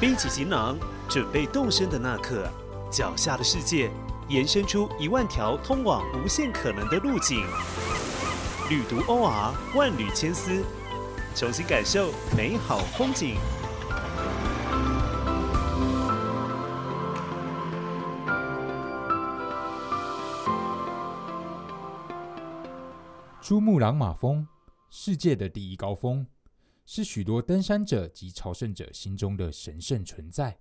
背起行囊，准备动身的那刻，脚下的世界延伸出一万条通往无限可能的路径。旅途 OR 万缕千丝，重新感受美好风景。珠穆朗玛峰，世界的第一高峰，是许多登山者及朝圣者心中的神圣存在。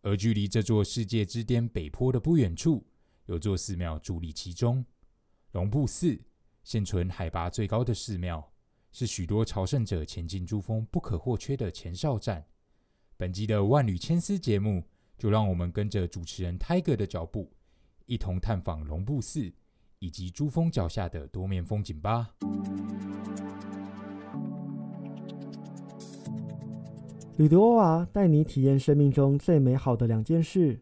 而距离这座世界之巅北坡的不远处，有座寺庙伫立其中——龙布寺，现存海拔最高的寺庙，是许多朝圣者前进珠峰不可或缺的前哨站。本集的万缕千丝节目，就让我们跟着主持人 Tiger 的脚步，一同探访龙布寺。以及珠峰脚下的多面风景吧。旅途欧娃带你体验生命中最美好的两件事。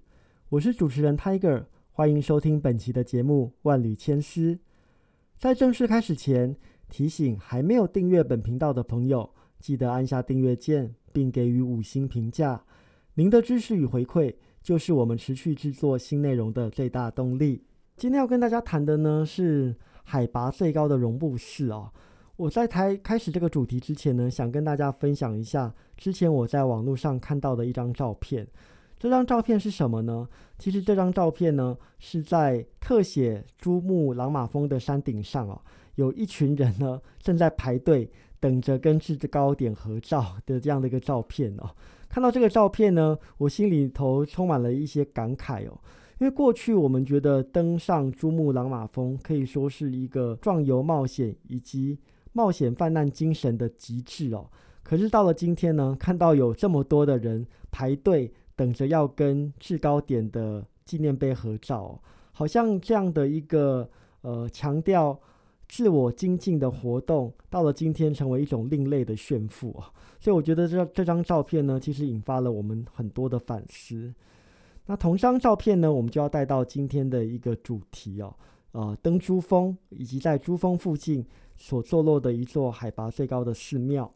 我是主持人 Tiger，欢迎收听本期的节目《万缕千丝》。在正式开始前，提醒还没有订阅本频道的朋友，记得按下订阅键，并给予五星评价。您的支持与回馈，就是我们持续制作新内容的最大动力。今天要跟大家谈的呢是海拔最高的绒布寺哦。我在台开始这个主题之前呢，想跟大家分享一下之前我在网络上看到的一张照片。这张照片是什么呢？其实这张照片呢是在特写珠穆朗玛峰的山顶上哦，有一群人呢正在排队等着跟制高点合照的这样的一个照片哦。看到这个照片呢，我心里头充满了一些感慨哦。因为过去我们觉得登上珠穆朗玛峰可以说是一个壮游冒险以及冒险泛滥精神的极致哦。可是到了今天呢，看到有这么多的人排队等着要跟制高点的纪念碑合照，好像这样的一个呃强调自我精进的活动，到了今天成为一种另类的炫富啊。所以我觉得这这张照片呢，其实引发了我们很多的反思。那同张照片呢，我们就要带到今天的一个主题哦，呃，登珠峰以及在珠峰附近所坐落的一座海拔最高的寺庙。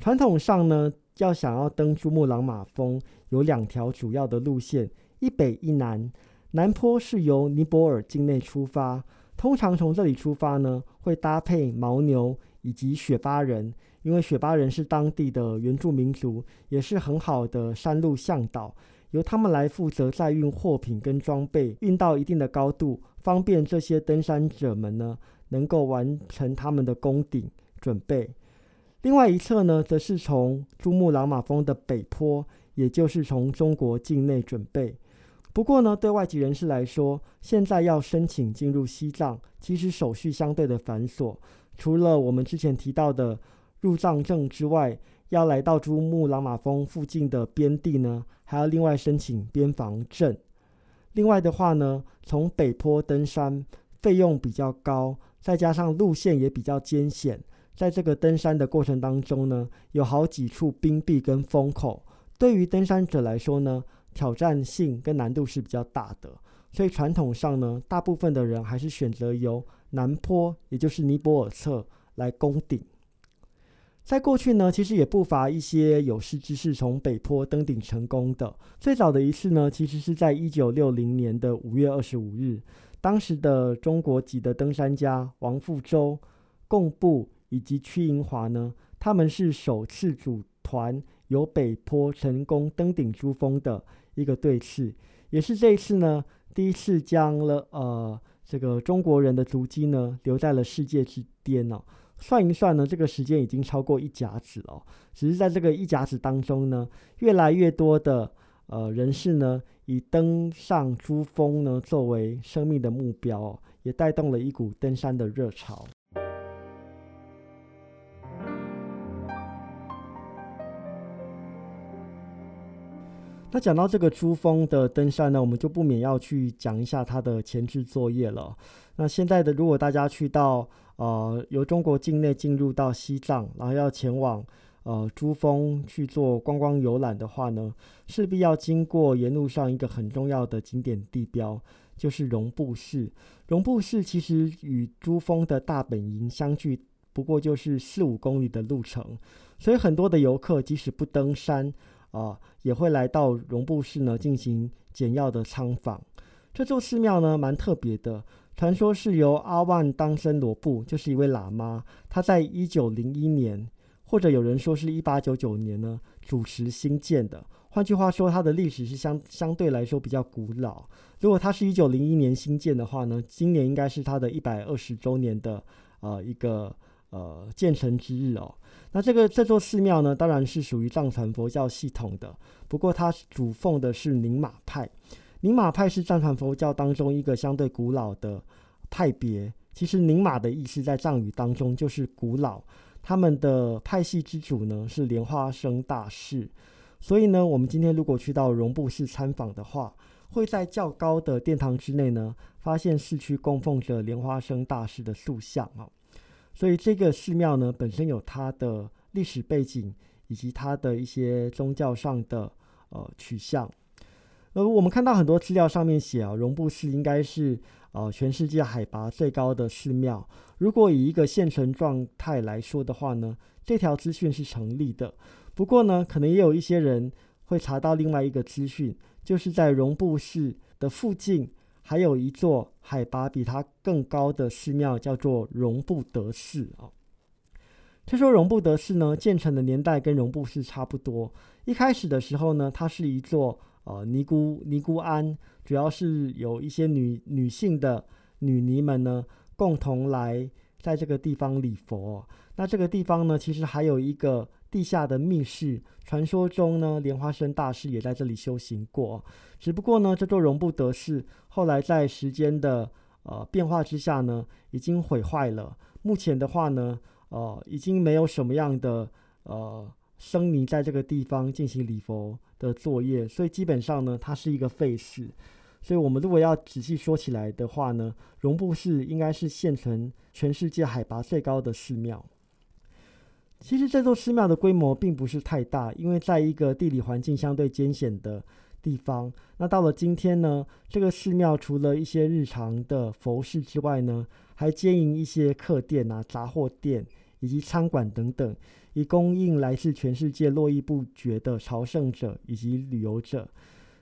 传统上呢，要想要登珠穆朗玛峰，有两条主要的路线，一北一南。南坡是由尼泊尔境内出发，通常从这里出发呢，会搭配牦牛以及雪巴人，因为雪巴人是当地的原住民族，也是很好的山路向导。由他们来负责载运货品跟装备，运到一定的高度，方便这些登山者们呢能够完成他们的攻顶准备。另外一侧呢，则是从珠穆朗玛峰的北坡，也就是从中国境内准备。不过呢，对外籍人士来说，现在要申请进入西藏，其实手续相对的繁琐。除了我们之前提到的入藏证之外，要来到珠穆朗玛峰附近的边地呢，还要另外申请边防证。另外的话呢，从北坡登山费用比较高，再加上路线也比较艰险，在这个登山的过程当中呢，有好几处冰壁跟风口，对于登山者来说呢，挑战性跟难度是比较大的。所以传统上呢，大部分的人还是选择由南坡，也就是尼泊尔侧来攻顶。在过去呢，其实也不乏一些有识之士从北坡登顶成功的。最早的一次呢，其实是在一九六零年的五月二十五日，当时的中国籍的登山家王富洲、贡布以及屈银华呢，他们是首次组团由北坡成功登顶珠峰的一个队次，也是这一次呢，第一次将了呃这个中国人的足迹呢留在了世界之巅呢。算一算呢，这个时间已经超过一甲子了。只是在这个一甲子当中呢，越来越多的呃人士呢，以登上珠峰呢作为生命的目标，也带动了一股登山的热潮。那讲到这个珠峰的登山呢，我们就不免要去讲一下它的前置作业了。那现在的，如果大家去到呃，由中国境内进入到西藏，然后要前往呃珠峰去做观光游览的话呢，势必要经过沿路上一个很重要的景点地标，就是绒布寺。绒布寺其实与珠峰的大本营相距不过就是四五公里的路程，所以很多的游客即使不登山，啊，也会来到荣布寺呢进行简要的参访。这座寺庙呢蛮特别的，传说是由阿万当森罗布，就是一位喇嘛，他在一九零一年，或者有人说是一八九九年呢主持兴建的。换句话说，它的历史是相相对来说比较古老。如果它是一九零一年新建的话呢，今年应该是它的一百二十周年的呃一个呃建成之日哦。那这个这座寺庙呢，当然是属于藏传佛教系统的，不过它主奉的是宁玛派。宁玛派是藏传佛教当中一个相对古老的派别。其实宁玛的意思在藏语当中就是古老。他们的派系之主呢是莲花生大士。所以呢，我们今天如果去到荣布寺参访的话，会在较高的殿堂之内呢，发现寺区供奉着莲花生大师的塑像哦。所以这个寺庙呢，本身有它的历史背景，以及它的一些宗教上的呃取向。呃，我们看到很多资料上面写啊，荣布寺应该是呃全世界海拔最高的寺庙。如果以一个现存状态来说的话呢，这条资讯是成立的。不过呢，可能也有一些人会查到另外一个资讯，就是在荣布寺的附近还有一座海拔比它更高的寺庙，叫做荣布德寺啊。听说荣布德寺呢，建成的年代跟荣布寺差不多。一开始的时候呢，它是一座呃尼姑尼姑庵，主要是有一些女女性的女尼们呢，共同来在这个地方礼佛。那这个地方呢，其实还有一个。地下的密室，传说中呢，莲花生大师也在这里修行过。只不过呢，这座容不得寺后来在时间的呃变化之下呢，已经毁坏了。目前的话呢，呃，已经没有什么样的呃僧尼在这个地方进行礼佛的作业，所以基本上呢，它是一个废寺。所以我们如果要仔细说起来的话呢，绒布寺应该是现存全世界海拔最高的寺庙。其实这座寺庙的规模并不是太大，因为在一个地理环境相对艰险的地方。那到了今天呢，这个寺庙除了一些日常的佛事之外呢，还经营一些客店啊、杂货店以及餐馆等等，以供应来自全世界络绎不绝的朝圣者以及旅游者。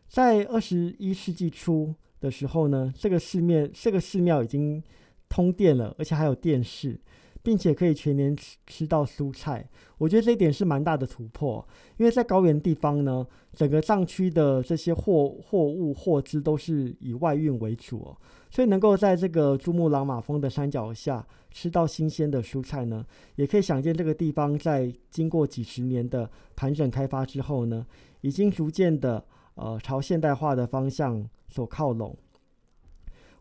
在二十一世纪初的时候呢，这个寺庙这个寺庙已经通电了，而且还有电视。并且可以全年吃吃到蔬菜，我觉得这一点是蛮大的突破。因为在高原地方呢，整个藏区的这些货货物货资都是以外运为主哦，所以能够在这个珠穆朗玛峰的山脚下吃到新鲜的蔬菜呢，也可以想见这个地方在经过几十年的盘整开发之后呢，已经逐渐的呃朝现代化的方向所靠拢。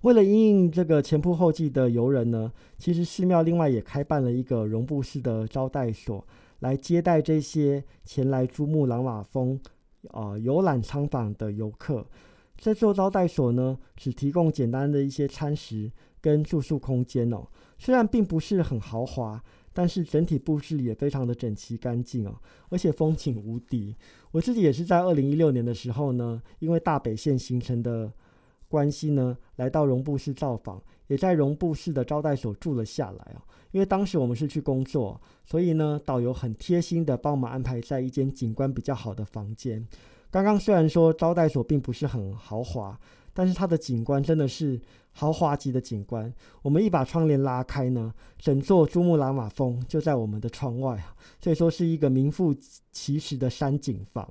为了应应这个前仆后继的游人呢，其实寺庙另外也开办了一个绒布式的招待所，来接待这些前来珠穆朗玛峰啊游览参访的游客。这座招待所呢，只提供简单的一些餐食跟住宿空间哦。虽然并不是很豪华，但是整体布置也非常的整齐干净哦，而且风景无敌。我自己也是在二零一六年的时候呢，因为大北线形成的。关系呢，来到荣布市造访，也在荣布市的招待所住了下来啊。因为当时我们是去工作，所以呢，导游很贴心的帮我们安排在一间景观比较好的房间。刚刚虽然说招待所并不是很豪华，但是它的景观真的是豪华级的景观。我们一把窗帘拉开呢，整座珠穆朗玛峰就在我们的窗外啊，所以说是一个名副其实的山景房。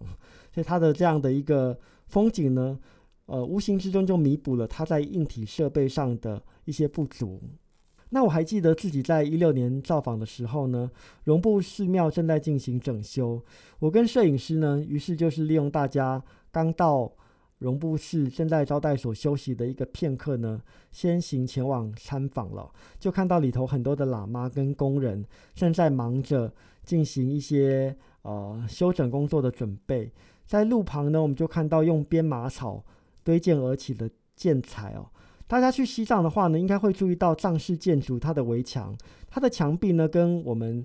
所以它的这样的一个风景呢。呃，无形之中就弥补了它在硬体设备上的一些不足。那我还记得自己在一六年造访的时候呢，绒布寺庙正在进行整修。我跟摄影师呢，于是就是利用大家刚到荣布寺正在招待所休息的一个片刻呢，先行前往参访了。就看到里头很多的喇嘛跟工人正在忙着进行一些呃修整工作的准备。在路旁呢，我们就看到用编马草。堆建而起的建材哦，大家去西藏的话呢，应该会注意到藏式建筑它的围墙，它的墙壁呢跟我们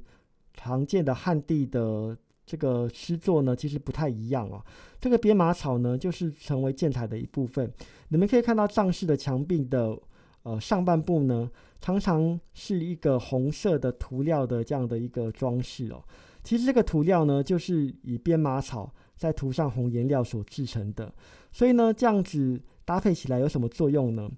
常见的汉地的这个诗作呢其实不太一样哦。这个编马草呢就是成为建材的一部分。你们可以看到藏式的墙壁的呃上半部呢，常常是一个红色的涂料的这样的一个装饰哦。其实这个涂料呢，就是以编麻草再涂上红颜料所制成的。所以呢，这样子搭配起来有什么作用呢？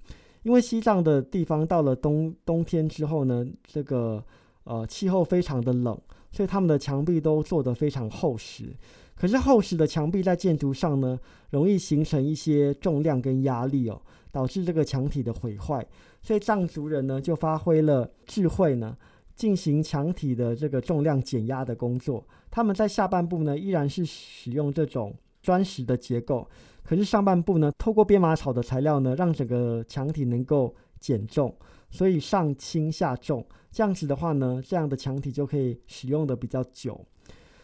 因为西藏的地方到了冬冬天之后呢，这个呃气候非常的冷，所以他们的墙壁都做得非常厚实。可是厚实的墙壁在建筑上呢，容易形成一些重量跟压力哦，导致这个墙体的毁坏。所以藏族人呢就发挥了智慧呢，进行墙体的这个重量减压的工作。他们在下半部呢依然是使用这种砖石的结构。可是上半部呢，透过编麻草的材料呢，让整个墙体能够减重，所以上轻下重，这样子的话呢，这样的墙体就可以使用的比较久。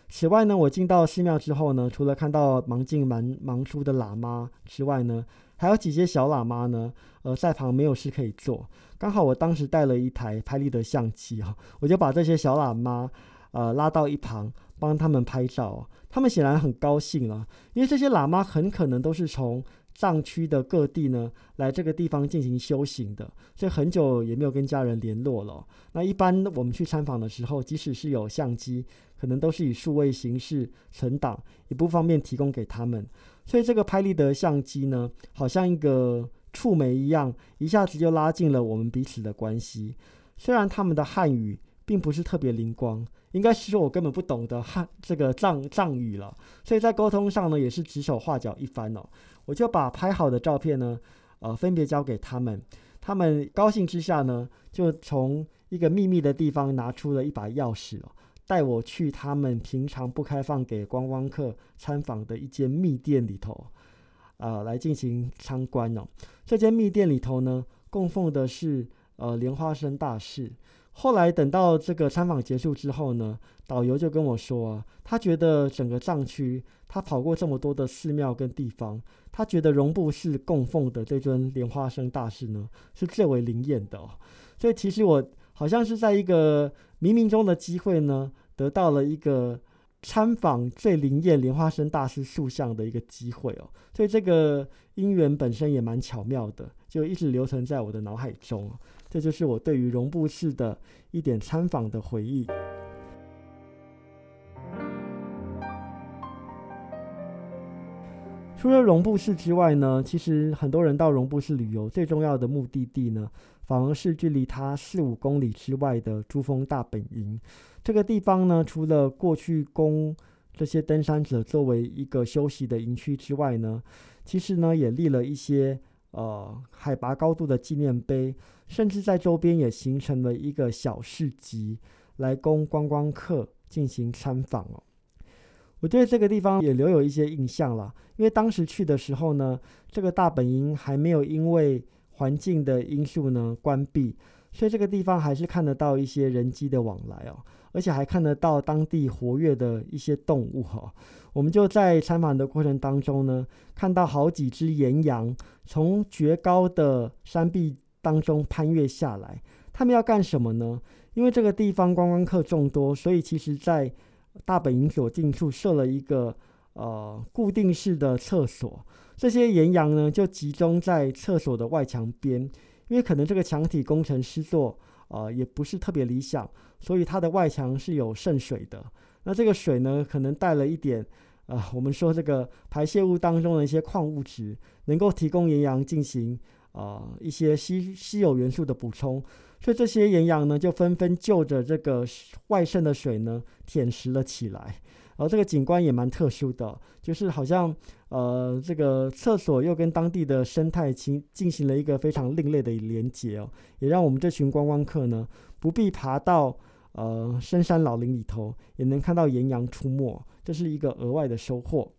此外呢，我进到寺庙之后呢，除了看到忙进忙忙出的喇嘛之外呢，还有几些小喇嘛呢，呃，在旁没有事可以做。刚好我当时带了一台拍立得相机啊，我就把这些小喇嘛呃拉到一旁，帮他们拍照。他们显然很高兴了，因为这些喇嘛很可能都是从藏区的各地呢来这个地方进行修行的，所以很久也没有跟家人联络了。那一般我们去参访的时候，即使是有相机，可能都是以数位形式存档，也不方便提供给他们。所以这个拍立得相机呢，好像一个触媒一样，一下子就拉近了我们彼此的关系。虽然他们的汉语并不是特别灵光。应该是说，我根本不懂得汉这个藏藏语了，所以在沟通上呢，也是指手画脚一番哦。我就把拍好的照片呢，呃，分别交给他们，他们高兴之下呢，就从一个秘密的地方拿出了一把钥匙哦，带我去他们平常不开放给观光客参访的一间密店里头，啊，来进行参观哦。这间密店里头呢，供奉的是呃莲花生大士。后来等到这个参访结束之后呢，导游就跟我说啊，他觉得整个藏区，他跑过这么多的寺庙跟地方，他觉得绒布寺供奉的这尊莲花生大师呢，是最为灵验的哦。所以其实我好像是在一个冥冥中的机会呢，得到了一个参访最灵验莲花生大师塑像的一个机会哦。所以这个因缘本身也蛮巧妙的，就一直留存在我的脑海中。这就是我对于绒布寺的一点参访的回忆。除了绒布寺之外呢，其实很多人到绒布寺旅游，最重要的目的地呢，反而是距离它四五公里之外的珠峰大本营。这个地方呢，除了过去供这些登山者作为一个休息的营区之外呢，其实呢，也立了一些呃海拔高度的纪念碑。甚至在周边也形成了一个小市集，来供观光客进行参访哦。我对这个地方也留有一些印象了，因为当时去的时候呢，这个大本营还没有因为环境的因素呢关闭，所以这个地方还是看得到一些人机的往来哦，而且还看得到当地活跃的一些动物哈。我们就在参访的过程当中呢，看到好几只岩羊从绝高的山壁。当中攀越下来，他们要干什么呢？因为这个地方观光客众多，所以其实在大本营所近处设了一个呃固定式的厕所。这些岩羊呢就集中在厕所的外墙边，因为可能这个墙体工程师做呃也不是特别理想，所以它的外墙是有渗水的。那这个水呢可能带了一点啊，我们说这个排泄物当中的一些矿物质，能够提供岩羊进行。啊，一些稀稀有元素的补充，所以这些岩羊呢就纷纷就着这个外渗的水呢舔食了起来。然后这个景观也蛮特殊的，就是好像呃这个厕所又跟当地的生态进进行了一个非常另类的连接哦，也让我们这群观光客呢不必爬到呃深山老林里头，也能看到岩羊出没，这是一个额外的收获。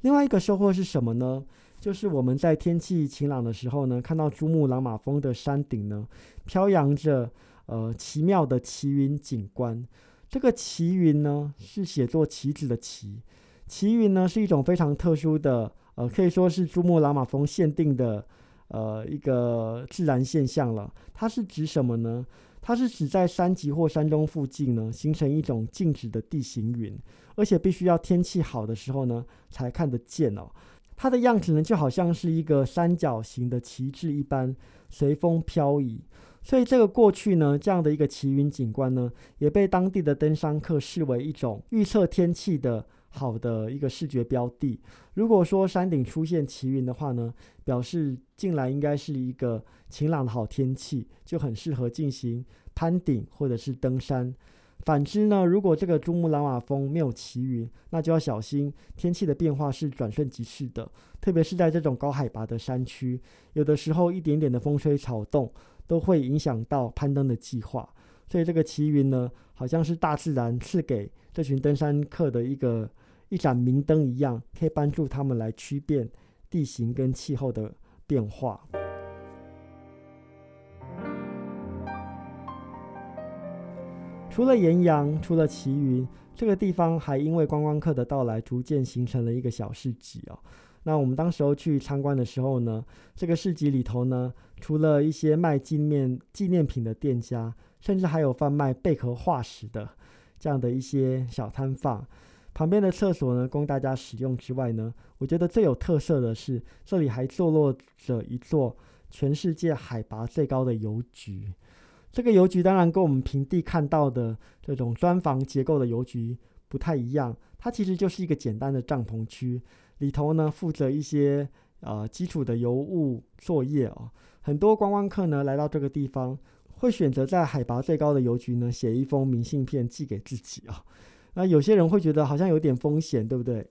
另外一个收获是什么呢？就是我们在天气晴朗的时候呢，看到珠穆朗玛峰的山顶呢，飘扬着呃奇妙的奇云景观。这个奇云呢，是写作旗子的旗。奇云呢，是一种非常特殊的，呃，可以说是珠穆朗玛峰限定的呃一个自然现象了。它是指什么呢？它是指在山脊或山中附近呢，形成一种静止的地形云，而且必须要天气好的时候呢，才看得见哦。它的样子呢，就好像是一个三角形的旗帜一般，随风飘移。所以这个过去呢，这样的一个奇云景观呢，也被当地的登山客视为一种预测天气的好的一个视觉标的。如果说山顶出现奇云的话呢，表示近来应该是一个晴朗的好天气，就很适合进行攀顶或者是登山。反之呢，如果这个珠穆朗玛峰没有奇云，那就要小心天气的变化是转瞬即逝的，特别是在这种高海拔的山区，有的时候一点点的风吹草动都会影响到攀登的计划。所以这个奇云呢，好像是大自然赐给这群登山客的一个一盏明灯一样，可以帮助他们来区辨地形跟气候的变化。除了岩羊，除了奇云，这个地方还因为观光客的到来，逐渐形成了一个小市集哦。那我们当时候去参观的时候呢，这个市集里头呢，除了一些卖纪念纪念品的店家，甚至还有贩卖贝壳化石的这样的一些小摊贩。旁边的厕所呢，供大家使用之外呢，我觉得最有特色的是，这里还坐落着一座全世界海拔最高的邮局。这个邮局当然跟我们平地看到的这种砖房结构的邮局不太一样，它其实就是一个简单的帐篷区，里头呢负责一些呃基础的邮务作业哦。很多观光客呢来到这个地方，会选择在海拔最高的邮局呢写一封明信片寄给自己啊。那有些人会觉得好像有点风险，对不对？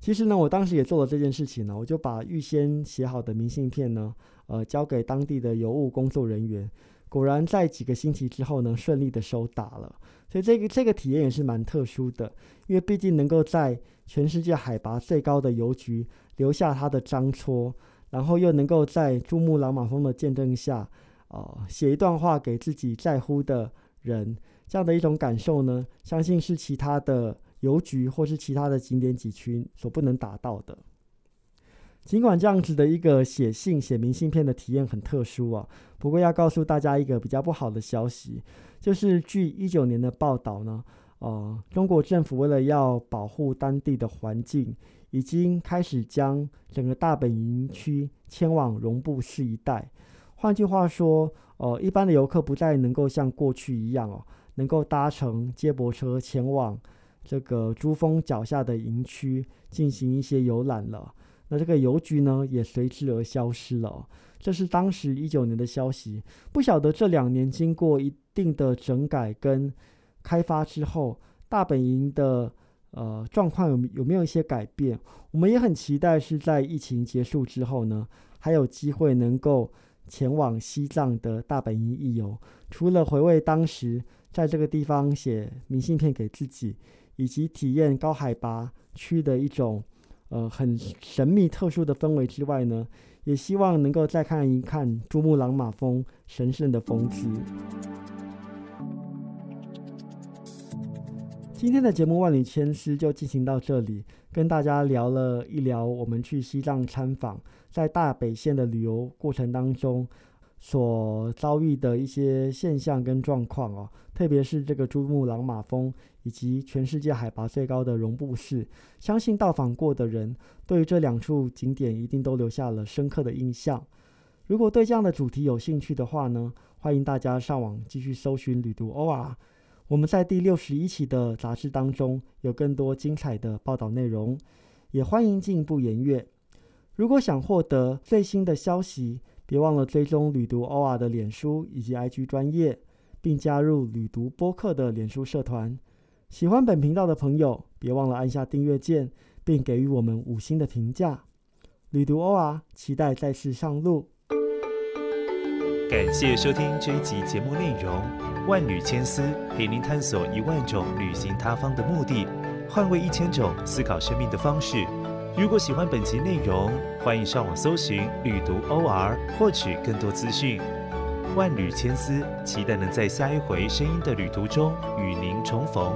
其实呢，我当时也做了这件事情呢，我就把预先写好的明信片呢，呃，交给当地的邮务工作人员。果然在几个星期之后呢，顺利的收打了。所以这个这个体验也是蛮特殊的，因为毕竟能够在全世界海拔最高的邮局留下他的章戳，然后又能够在珠穆朗玛峰的见证下，呃，写一段话给自己在乎的人，这样的一种感受呢，相信是其他的邮局或是其他的景点景区所不能达到的。尽管这样子的一个写信、写明信片的体验很特殊啊，不过要告诉大家一个比较不好的消息，就是据一九年的报道呢，呃，中国政府为了要保护当地的环境，已经开始将整个大本营区迁往绒布市一带。换句话说，呃，一般的游客不再能够像过去一样哦，能够搭乘接驳车前往这个珠峰脚下的营区进行一些游览了。那这个邮局呢，也随之而消失了。这是当时一九年的消息。不晓得这两年经过一定的整改跟开发之后，大本营的呃状况有有没有一些改变？我们也很期待是在疫情结束之后呢，还有机会能够前往西藏的大本营一游。除了回味当时在这个地方写明信片给自己，以及体验高海拔区的一种。呃，很神秘、特殊的氛围之外呢，也希望能够再看一看珠穆朗玛峰神圣的风姿。今天的节目《万里千丝》就进行到这里，跟大家聊了一聊我们去西藏参访，在大北线的旅游过程当中。所遭遇的一些现象跟状况哦，特别是这个珠穆朗玛峰以及全世界海拔最高的绒布市，相信到访过的人对于这两处景点一定都留下了深刻的印象。如果对这样的主题有兴趣的话呢，欢迎大家上网继续搜寻旅途 OR。我们在第六十一期的杂志当中有更多精彩的报道内容，也欢迎进一步研阅。如果想获得最新的消息，别忘了追踪旅读欧尔的脸书以及 IG 专业，并加入旅读播客的脸书社团。喜欢本频道的朋友，别忘了按下订阅键，并给予我们五星的评价。旅读欧尔，期待再次上路。感谢收听这一集节目内容，万缕千丝陪您探索一万种旅行他方的目的，换位一千种思考生命的方式。如果喜欢本集内容，欢迎上网搜寻“旅读 OR” 获取更多资讯。万缕千丝，期待能在下一回声音的旅途中与您重逢。